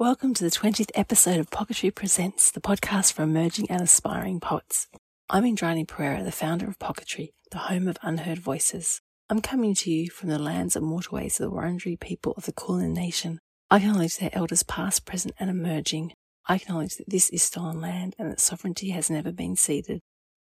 Welcome to the 20th episode of Pocketry Presents, the podcast for emerging and aspiring poets. I'm Indrani Pereira, the founder of Pocketry, the home of unheard voices. I'm coming to you from the lands and waterways of the Wurundjeri people of the Kulin Nation. I acknowledge their elders past, present and emerging. I acknowledge that this is stolen land and that sovereignty has never been ceded.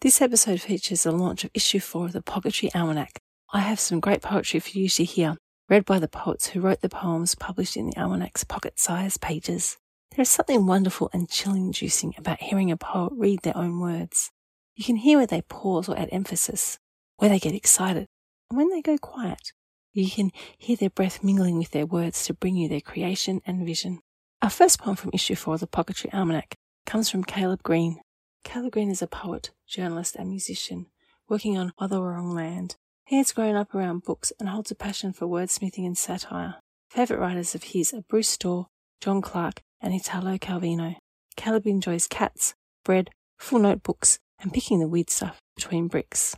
This episode features the launch of issue 4 of the Pocketry Almanac. I have some great poetry for you to hear, read by the poets who wrote the poems published in the almanac's pocket-sized pages. There is something wonderful and chill-inducing about hearing a poet read their own words. You can hear where they pause or add emphasis, where they get excited, and when they go quiet. You can hear their breath mingling with their words to bring you their creation and vision. Our first poem from issue four of the Pocketry Almanac comes from Caleb Green. Caleb Green is a poet, journalist, and musician working on Wathaurong land he has grown up around books and holds a passion for wordsmithing and satire. Favourite writers of his are Bruce Storr, John Clarke, and Italo Calvino. Caleb enjoys cats, bread, full notebooks, and picking the weird stuff between bricks.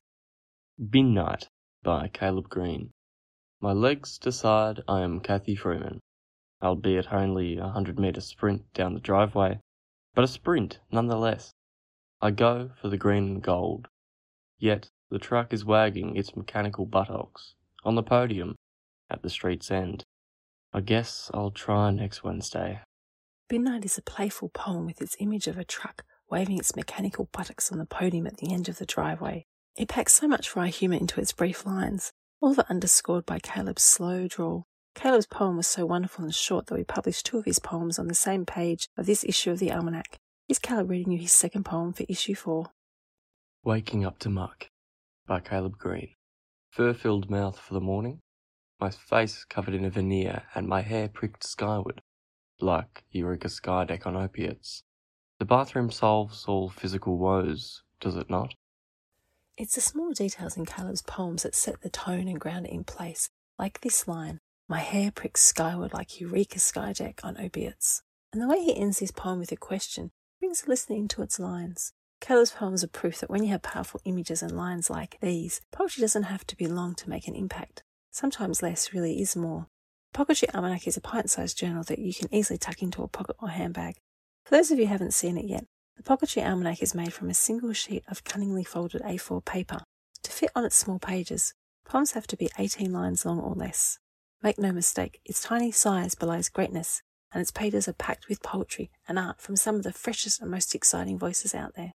Bin Night by Caleb Green. My legs decide I am Cathy Freeman, albeit only a hundred metre sprint down the driveway, but a sprint nonetheless. I go for the green and gold. Yet the truck is wagging its mechanical buttocks on the podium at the street's end. I guess I'll try next Wednesday. Bin Night is a playful poem with its image of a truck waving its mechanical buttocks on the podium at the end of the driveway. It packs so much wry humour into its brief lines, all it underscored by Caleb's slow drawl. Caleb's poem was so wonderful and short that we published two of his poems on the same page of this issue of the Almanac. Here's Caleb reading you his second poem for issue four. Waking up to muck by Caleb Green. Fur filled mouth for the morning, my face covered in a veneer and my hair pricked skyward, like Eureka Skydeck on opiates. The bathroom solves all physical woes, does it not? It's the small details in Caleb's poems that set the tone and ground it in place, like this line My hair pricks skyward like Eureka Skydeck on opiates. And the way he ends his poem with a question brings the listener into its lines. Caleb's poems are proof that when you have powerful images and lines like these, poetry doesn't have to be long to make an impact. Sometimes less really is more. Pocketry Almanac is a pint-sized journal that you can easily tuck into a pocket or handbag. For those of you who haven't seen it yet, the Pocketry Almanac is made from a single sheet of cunningly folded A4 paper. To fit on its small pages, poems have to be 18 lines long or less. Make no mistake, its tiny size belies greatness, and its pages are packed with poetry and art from some of the freshest and most exciting voices out there.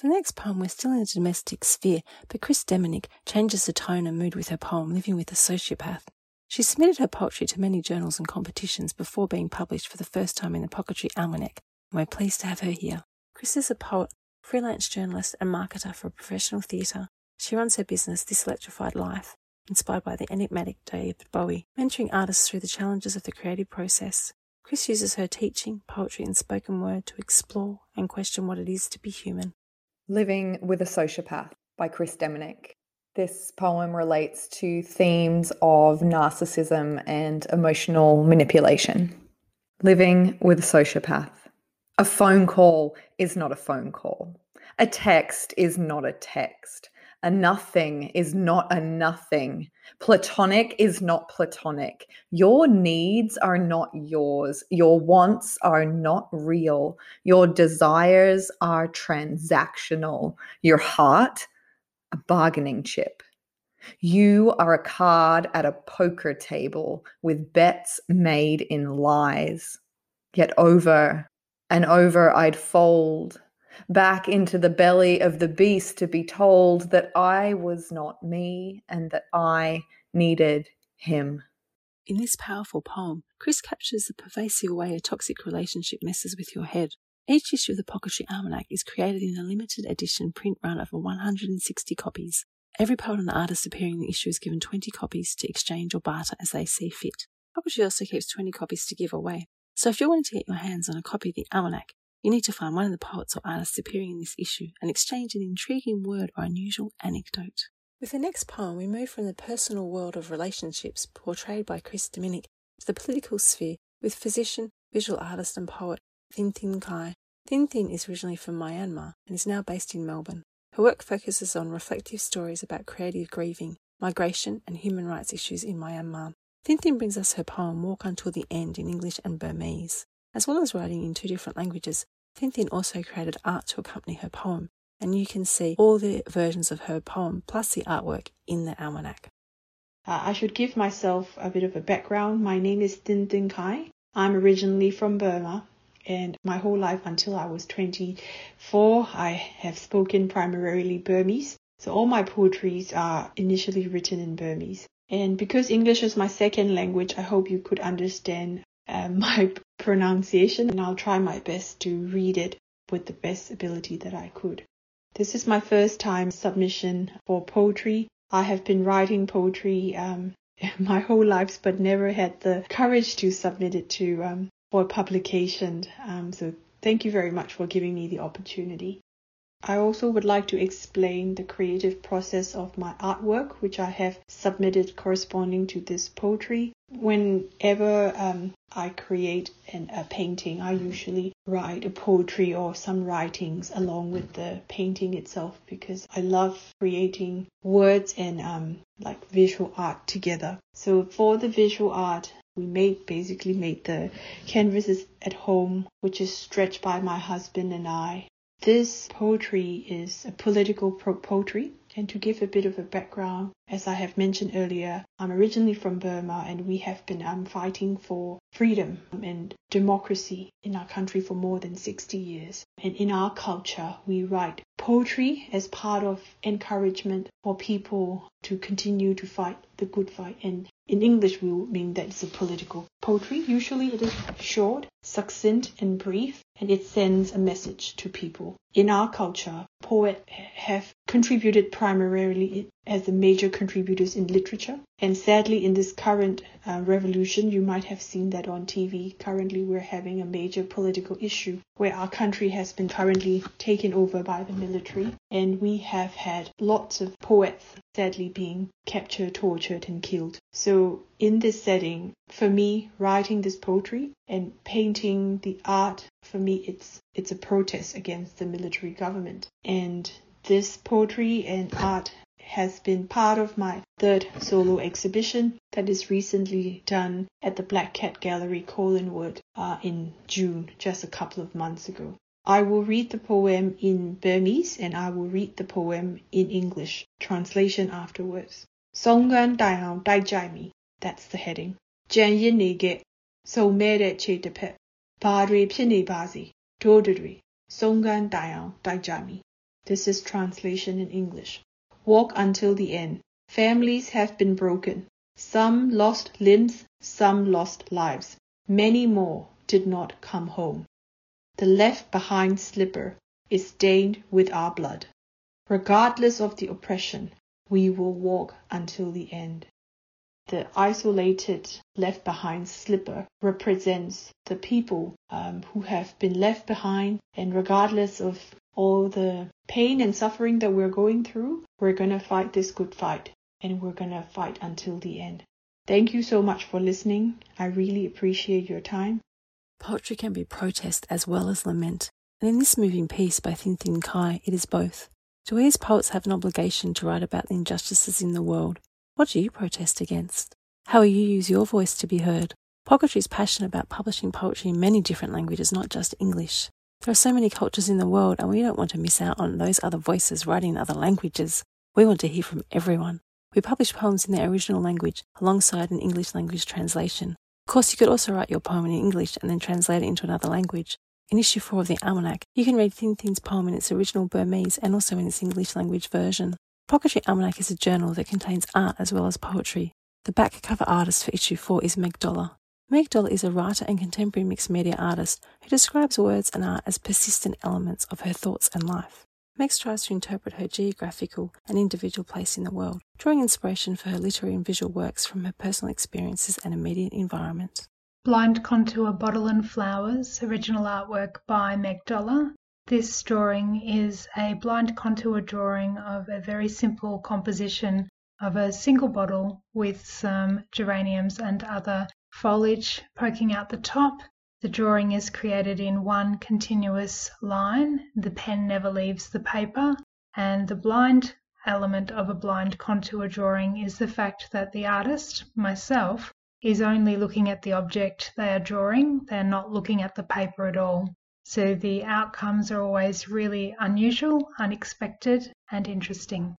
The next poem, we're still in the domestic sphere, but Chris Deminick changes the tone and mood with her poem, Living with a Sociopath. She submitted her poetry to many journals and competitions before being published for the first time in the Pocketry Almanac, and we're pleased to have her here. Chris is a poet, freelance journalist, and marketer for a professional theatre. She runs her business, This Electrified Life, inspired by the enigmatic David Bowie, mentoring artists through the challenges of the creative process. Chris uses her teaching, poetry, and spoken word to explore and question what it is to be human. Living with a Sociopath by Chris Deminick. This poem relates to themes of narcissism and emotional manipulation. Living with a sociopath. A phone call is not a phone call. A text is not a text. A nothing is not a nothing. Platonic is not platonic. Your needs are not yours. Your wants are not real. Your desires are transactional. Your heart, a bargaining chip. You are a card at a poker table with bets made in lies. Yet over and over I'd fold back into the belly of the beast to be told that I was not me and that I needed him. In this powerful poem, Chris captures the pervasive way a toxic relationship messes with your head. Each issue of the Pocketry Almanac is created in a limited edition print run of 160 copies. Every poet and artist appearing in the issue is given 20 copies to exchange or barter as they see fit. Pocketry also keeps 20 copies to give away. So if you're wanting to get your hands on a copy of the Almanac, you need to find one of the poets or artists appearing in this issue and exchange an intriguing word or unusual anecdote. With the next poem, we move from the personal world of relationships portrayed by Chris Dominic to the political sphere with physician, visual artist, and poet Thin Thin Khai. Thin Thin is originally from Myanmar and is now based in Melbourne. Her work focuses on reflective stories about creative grieving, migration, and human rights issues in Myanmar. Thin Thin brings us her poem Walk Until the End in English and Burmese. As well as writing in two different languages, Thin Thin also created art to accompany her poem, and you can see all the versions of her poem plus the artwork in the almanac. Uh, I should give myself a bit of a background. My name is Thin Thin Khai. I'm originally from Burma, and my whole life until I was 24, I have spoken primarily Burmese. So all my poetries are initially written in Burmese. And because English is my second language, I hope you could understand uh, my pronunciation, and I'll try my best to read it with the best ability that I could. This is my first time submission for poetry. I have been writing poetry um, my whole life, but never had the courage to submit it to um, for publication. Um, so thank you very much for giving me the opportunity. I also would like to explain the creative process of my artwork, which I have submitted corresponding to this poetry. Whenever um, I create an, a painting, I usually write a poetry or some writings along with the painting itself because I love creating words and um, like visual art together. So for the visual art, we made basically made the canvases at home, which is stretched by my husband and I. This poetry is a political poetry. And to give a bit of a background, as I have mentioned earlier, I'm originally from Burma and we have been um, fighting for freedom and democracy in our country for more than 60 years. And in our culture, we write poetry as part of encouragement for people to continue to fight the good fight. And in English, we mean that it's a political poetry. Usually it is short, succinct, and brief, and it sends a message to people. In our culture, poets have contributed primarily as the major contributors in literature. And sadly, in this current uh, revolution, you might have seen that on TV. Currently, we're having a major political issue where our country has been currently taken over by the military, and we have had lots of poets sadly being captured, tortured, and killed. So, in this setting, for me, writing this poetry and painting the art for me it's it's a protest against the military government. And this poetry and art has been part of my third solo exhibition that is recently done at the Black Cat Gallery Collingwood uh, in June just a couple of months ago. I will read the poem in Burmese and I will read the poem in English. Translation afterwards. Songan Daihao Dai that's the heading. ကြံရစ်နေခဲ့စုံမဲတဲ့ခြေတစ်ဖက်ဘာတွေဖြစ်နေပါစေတို့တွေဆုံးကန်းတိုင်အောင်တိုက်ကြမီ This is translation in English. Walk until the end. Families have been broken. Some lost limbs, some lost lives. Many more did not come home. The left behind slipper is stained with our blood. Regardless of the oppression, we will walk until the end. The isolated left behind slipper represents the people um, who have been left behind, and regardless of all the pain and suffering that we're going through, we're going to fight this good fight and we're going to fight until the end. Thank you so much for listening. I really appreciate your time. Poetry can be protest as well as lament, and in this moving piece by Thin Thin Khai, it is both. Do we as poets have an obligation to write about the injustices in the world? What do you protest against? How will you use your voice to be heard? Pocketry is passionate about publishing poetry in many different languages, not just English. There are so many cultures in the world, and we don't want to miss out on those other voices writing in other languages. We want to hear from everyone. We publish poems in their original language alongside an English language translation. Of course, you could also write your poem in English and then translate it into another language. In issue 4 of the Almanac, you can read Thin Thin's poem in its original Burmese and also in its English language version. Pocketry Almanac is a journal that contains art as well as poetry. The back cover artist for issue 4 is Meg Dollar. Meg Dollar is a writer and contemporary mixed media artist who describes words and art as persistent elements of her thoughts and life. Meg tries to interpret her geographical and individual place in the world, drawing inspiration for her literary and visual works from her personal experiences and immediate environment. Blind Contour Bottle and Flowers, original artwork by Meg Dollar. This drawing is a blind contour drawing of a very simple composition of a single bottle with some geraniums and other foliage poking out the top. The drawing is created in one continuous line. The pen never leaves the paper. And the blind element of a blind contour drawing is the fact that the artist, myself, is only looking at the object they are drawing. They're not looking at the paper at all. So the outcomes are always really unusual, unexpected, and interesting.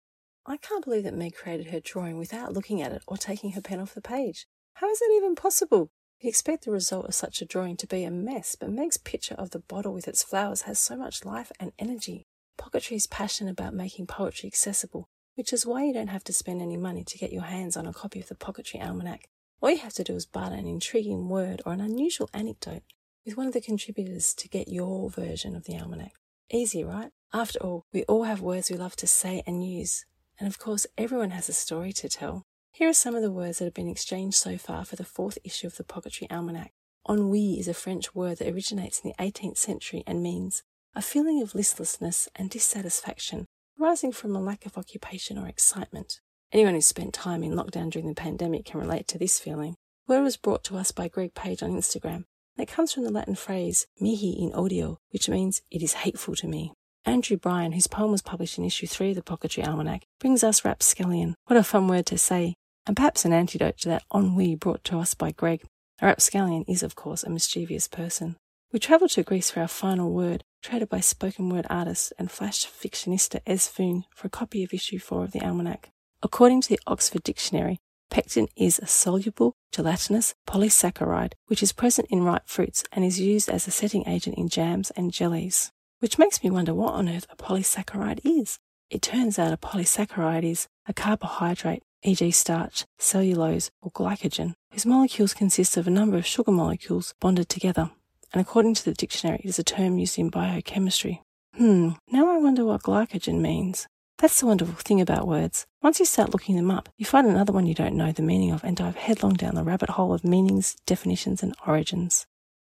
I can't believe that Meg created her drawing without looking at it or taking her pen off the page. How is that even possible? You expect the result of such a drawing to be a mess, but Meg's picture of the bottle with its flowers has so much life and energy. Pocketry is passionate about making poetry accessible, which is why you don't have to spend any money to get your hands on a copy of the Pocketry Almanac. All you have to do is barter an intriguing word or an unusual anecdote with one of the contributors to get your version of the almanac. Easy, right? After all, we all have words we love to say and use, and of course, everyone has a story to tell. Here are some of the words that have been exchanged so far for the fourth issue of the Pocketry Almanac. Ennui is a French word that originates in the 18th century and means a feeling of listlessness and dissatisfaction arising from a lack of occupation or excitement. Anyone who spent time in lockdown during the pandemic can relate to this feeling. Word was brought to us by Greg Page on Instagram, it comes from the Latin phrase mihi in odio, which means it is hateful to me. Andrew Bryan, whose poem was published in issue 3 of the Pocketry Almanac, brings us rapscallion. What a fun word to say, and perhaps an antidote to that ennui brought to us by Greg. A rapscallion is, of course, a mischievous person. We travel to Greece for our final word, traded by spoken word artist and flash fictionista Ez for a copy of issue 4 of the Almanac. According to the Oxford Dictionary, pectin is a soluble, gelatinous polysaccharide which is present in ripe fruits and is used as a setting agent in jams and jellies. Which makes me wonder what on earth a polysaccharide is. It turns out a polysaccharide is a carbohydrate, e.g., starch, cellulose, or glycogen, whose molecules consist of a number of sugar molecules bonded together and according to the dictionary, it is a term used in biochemistry. Hmm, now I wonder what glycogen means. That's the wonderful thing about words. Once you start looking them up, you find another one you don't know the meaning of and dive headlong down the rabbit hole of meanings, definitions, and origins.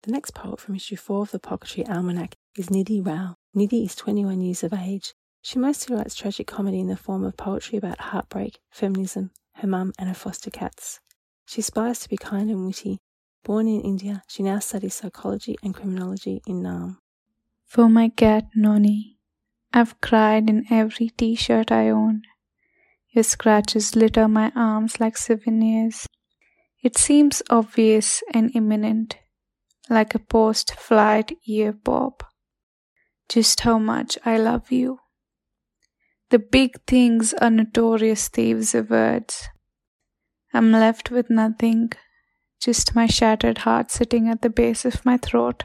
The next poet from issue 4 of the Pocketry Almanac is Nidhi Rao. Nidhi is 21 years of age. She mostly writes tragic comedy in the form of poetry about heartbreak, feminism, her mum, and her foster cats. She aspires to be kind and witty, Born in India, she now studies psychology and criminology in Naarm. For my cat Noni, I've cried in every t shirt I own. Your scratches litter my arms like souvenirs. It seems obvious and imminent, like a post flight ear pop. Just how much I love you. The big things are notorious thieves of words. I'm left with nothing just my shattered heart sitting at the base of my throat.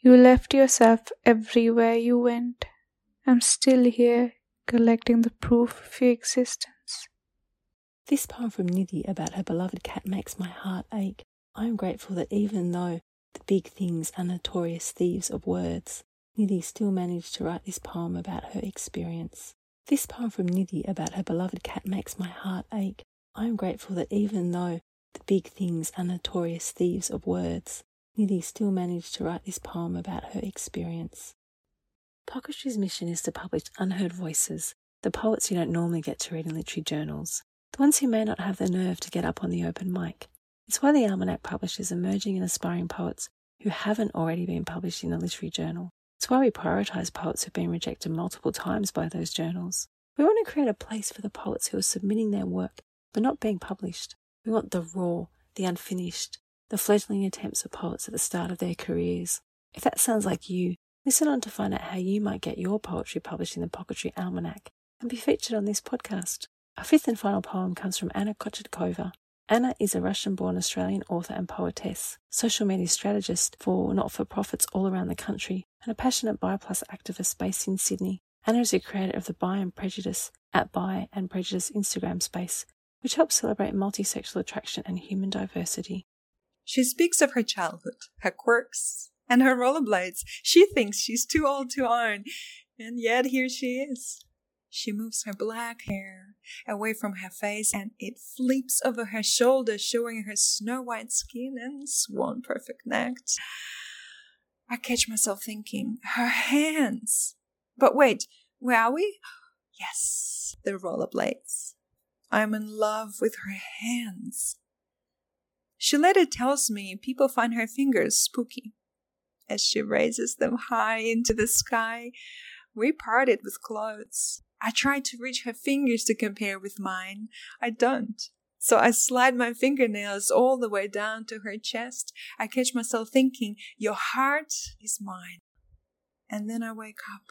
You left yourself everywhere you went. I'm still here, collecting the proof of your existence. This poem from Nidhi about her beloved cat makes my heart ache. I am grateful that even though the big things are notorious thieves of words, Nidhi still managed to write this poem about her experience. This poem from Nidhi about her beloved cat makes my heart ache. I am grateful that even though the big things are notorious thieves of words. Nidhi still managed to write this poem about her experience. Pocketry's mission is to publish unheard voices, the poets you don't normally get to read in literary journals, the ones who may not have the nerve to get up on the open mic. It's why the Almanac publishes emerging and aspiring poets who haven't already been published in a literary journal. It's why we prioritise poets who've been rejected multiple times by those journals. We want to create a place for the poets who are submitting their work but not being published. We want the raw, the unfinished, the fledgling attempts of poets at the start of their careers. If that sounds like you, listen on to find out how you might get your poetry published in the Pocketry Almanac and be featured on this podcast. Our fifth and final poem comes from Anna Kochetkova. Anna is a Russian born Australian author and poetess, social media strategist for not for profits all around the country, and a passionate BIPOC activist based in Sydney. Anna is the creator of the Bi and Prejudice at Bi and Prejudice Instagram space, which helps celebrate multisexual attraction and human diversity. She speaks of her childhood, her quirks, and her rollerblades. She thinks she's too old to own, and yet here she is. She moves her black hair away from her face and it flips over her shoulder, showing her snow white skin and swan perfect neck. I catch myself thinking, her hands. But wait, where are we? Yes, the rollerblades. I'm in love with her hands. She later tells me people find her fingers spooky. As she raises them high into the sky, we parted with clothes. I try to reach her fingers to compare with mine. I don't. So I slide my fingernails all the way down to her chest. I catch myself thinking, Your heart is mine. And then I wake up.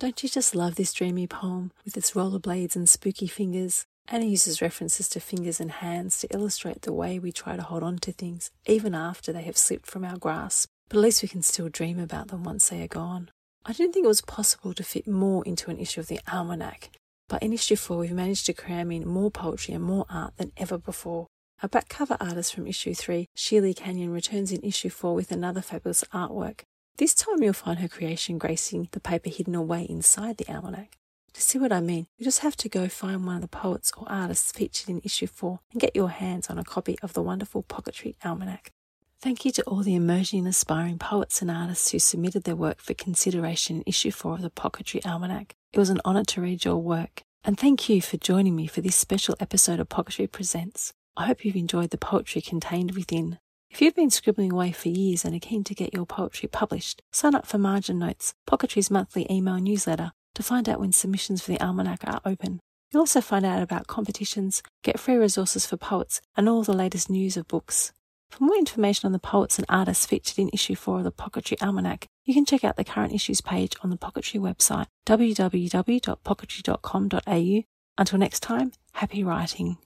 Don't you just love this dreamy poem with its rollerblades and spooky fingers? Anna uses references to fingers and hands to illustrate the way we try to hold on to things, even after they have slipped from our grasp. But at least we can still dream about them once they are gone. I didn't think it was possible to fit more into an issue of the Almanac, but in issue 4 we've managed to cram in more poetry and more art than ever before. Our back cover artist from issue 3, Sheely Canyon, returns in issue 4 with another fabulous artwork. This time you'll find her creation gracing the paper hidden away inside the almanac. To see what I mean, you just have to go find one of the poets or artists featured in issue 4 and get your hands on a copy of the wonderful Pocketry Almanac. Thank you to all the emerging and aspiring poets and artists who submitted their work for consideration in issue 4 of the Pocketry Almanac. It was an honour to read your work. And thank you for joining me for this special episode of Pocketry Presents. I hope you've enjoyed the poetry contained within. If you've been scribbling away for years and are keen to get your poetry published, sign up for Margin Notes, Pocketry's monthly email newsletter, to find out when submissions for the Almanac are open. You'll also find out about competitions, get free resources for poets, and all the latest news of books. For more information on the poets and artists featured in issue 4 of the Pocketry Almanac, you can check out the current issues page on the Pocketry website, www.pocketry.com.au. Until next time, happy writing.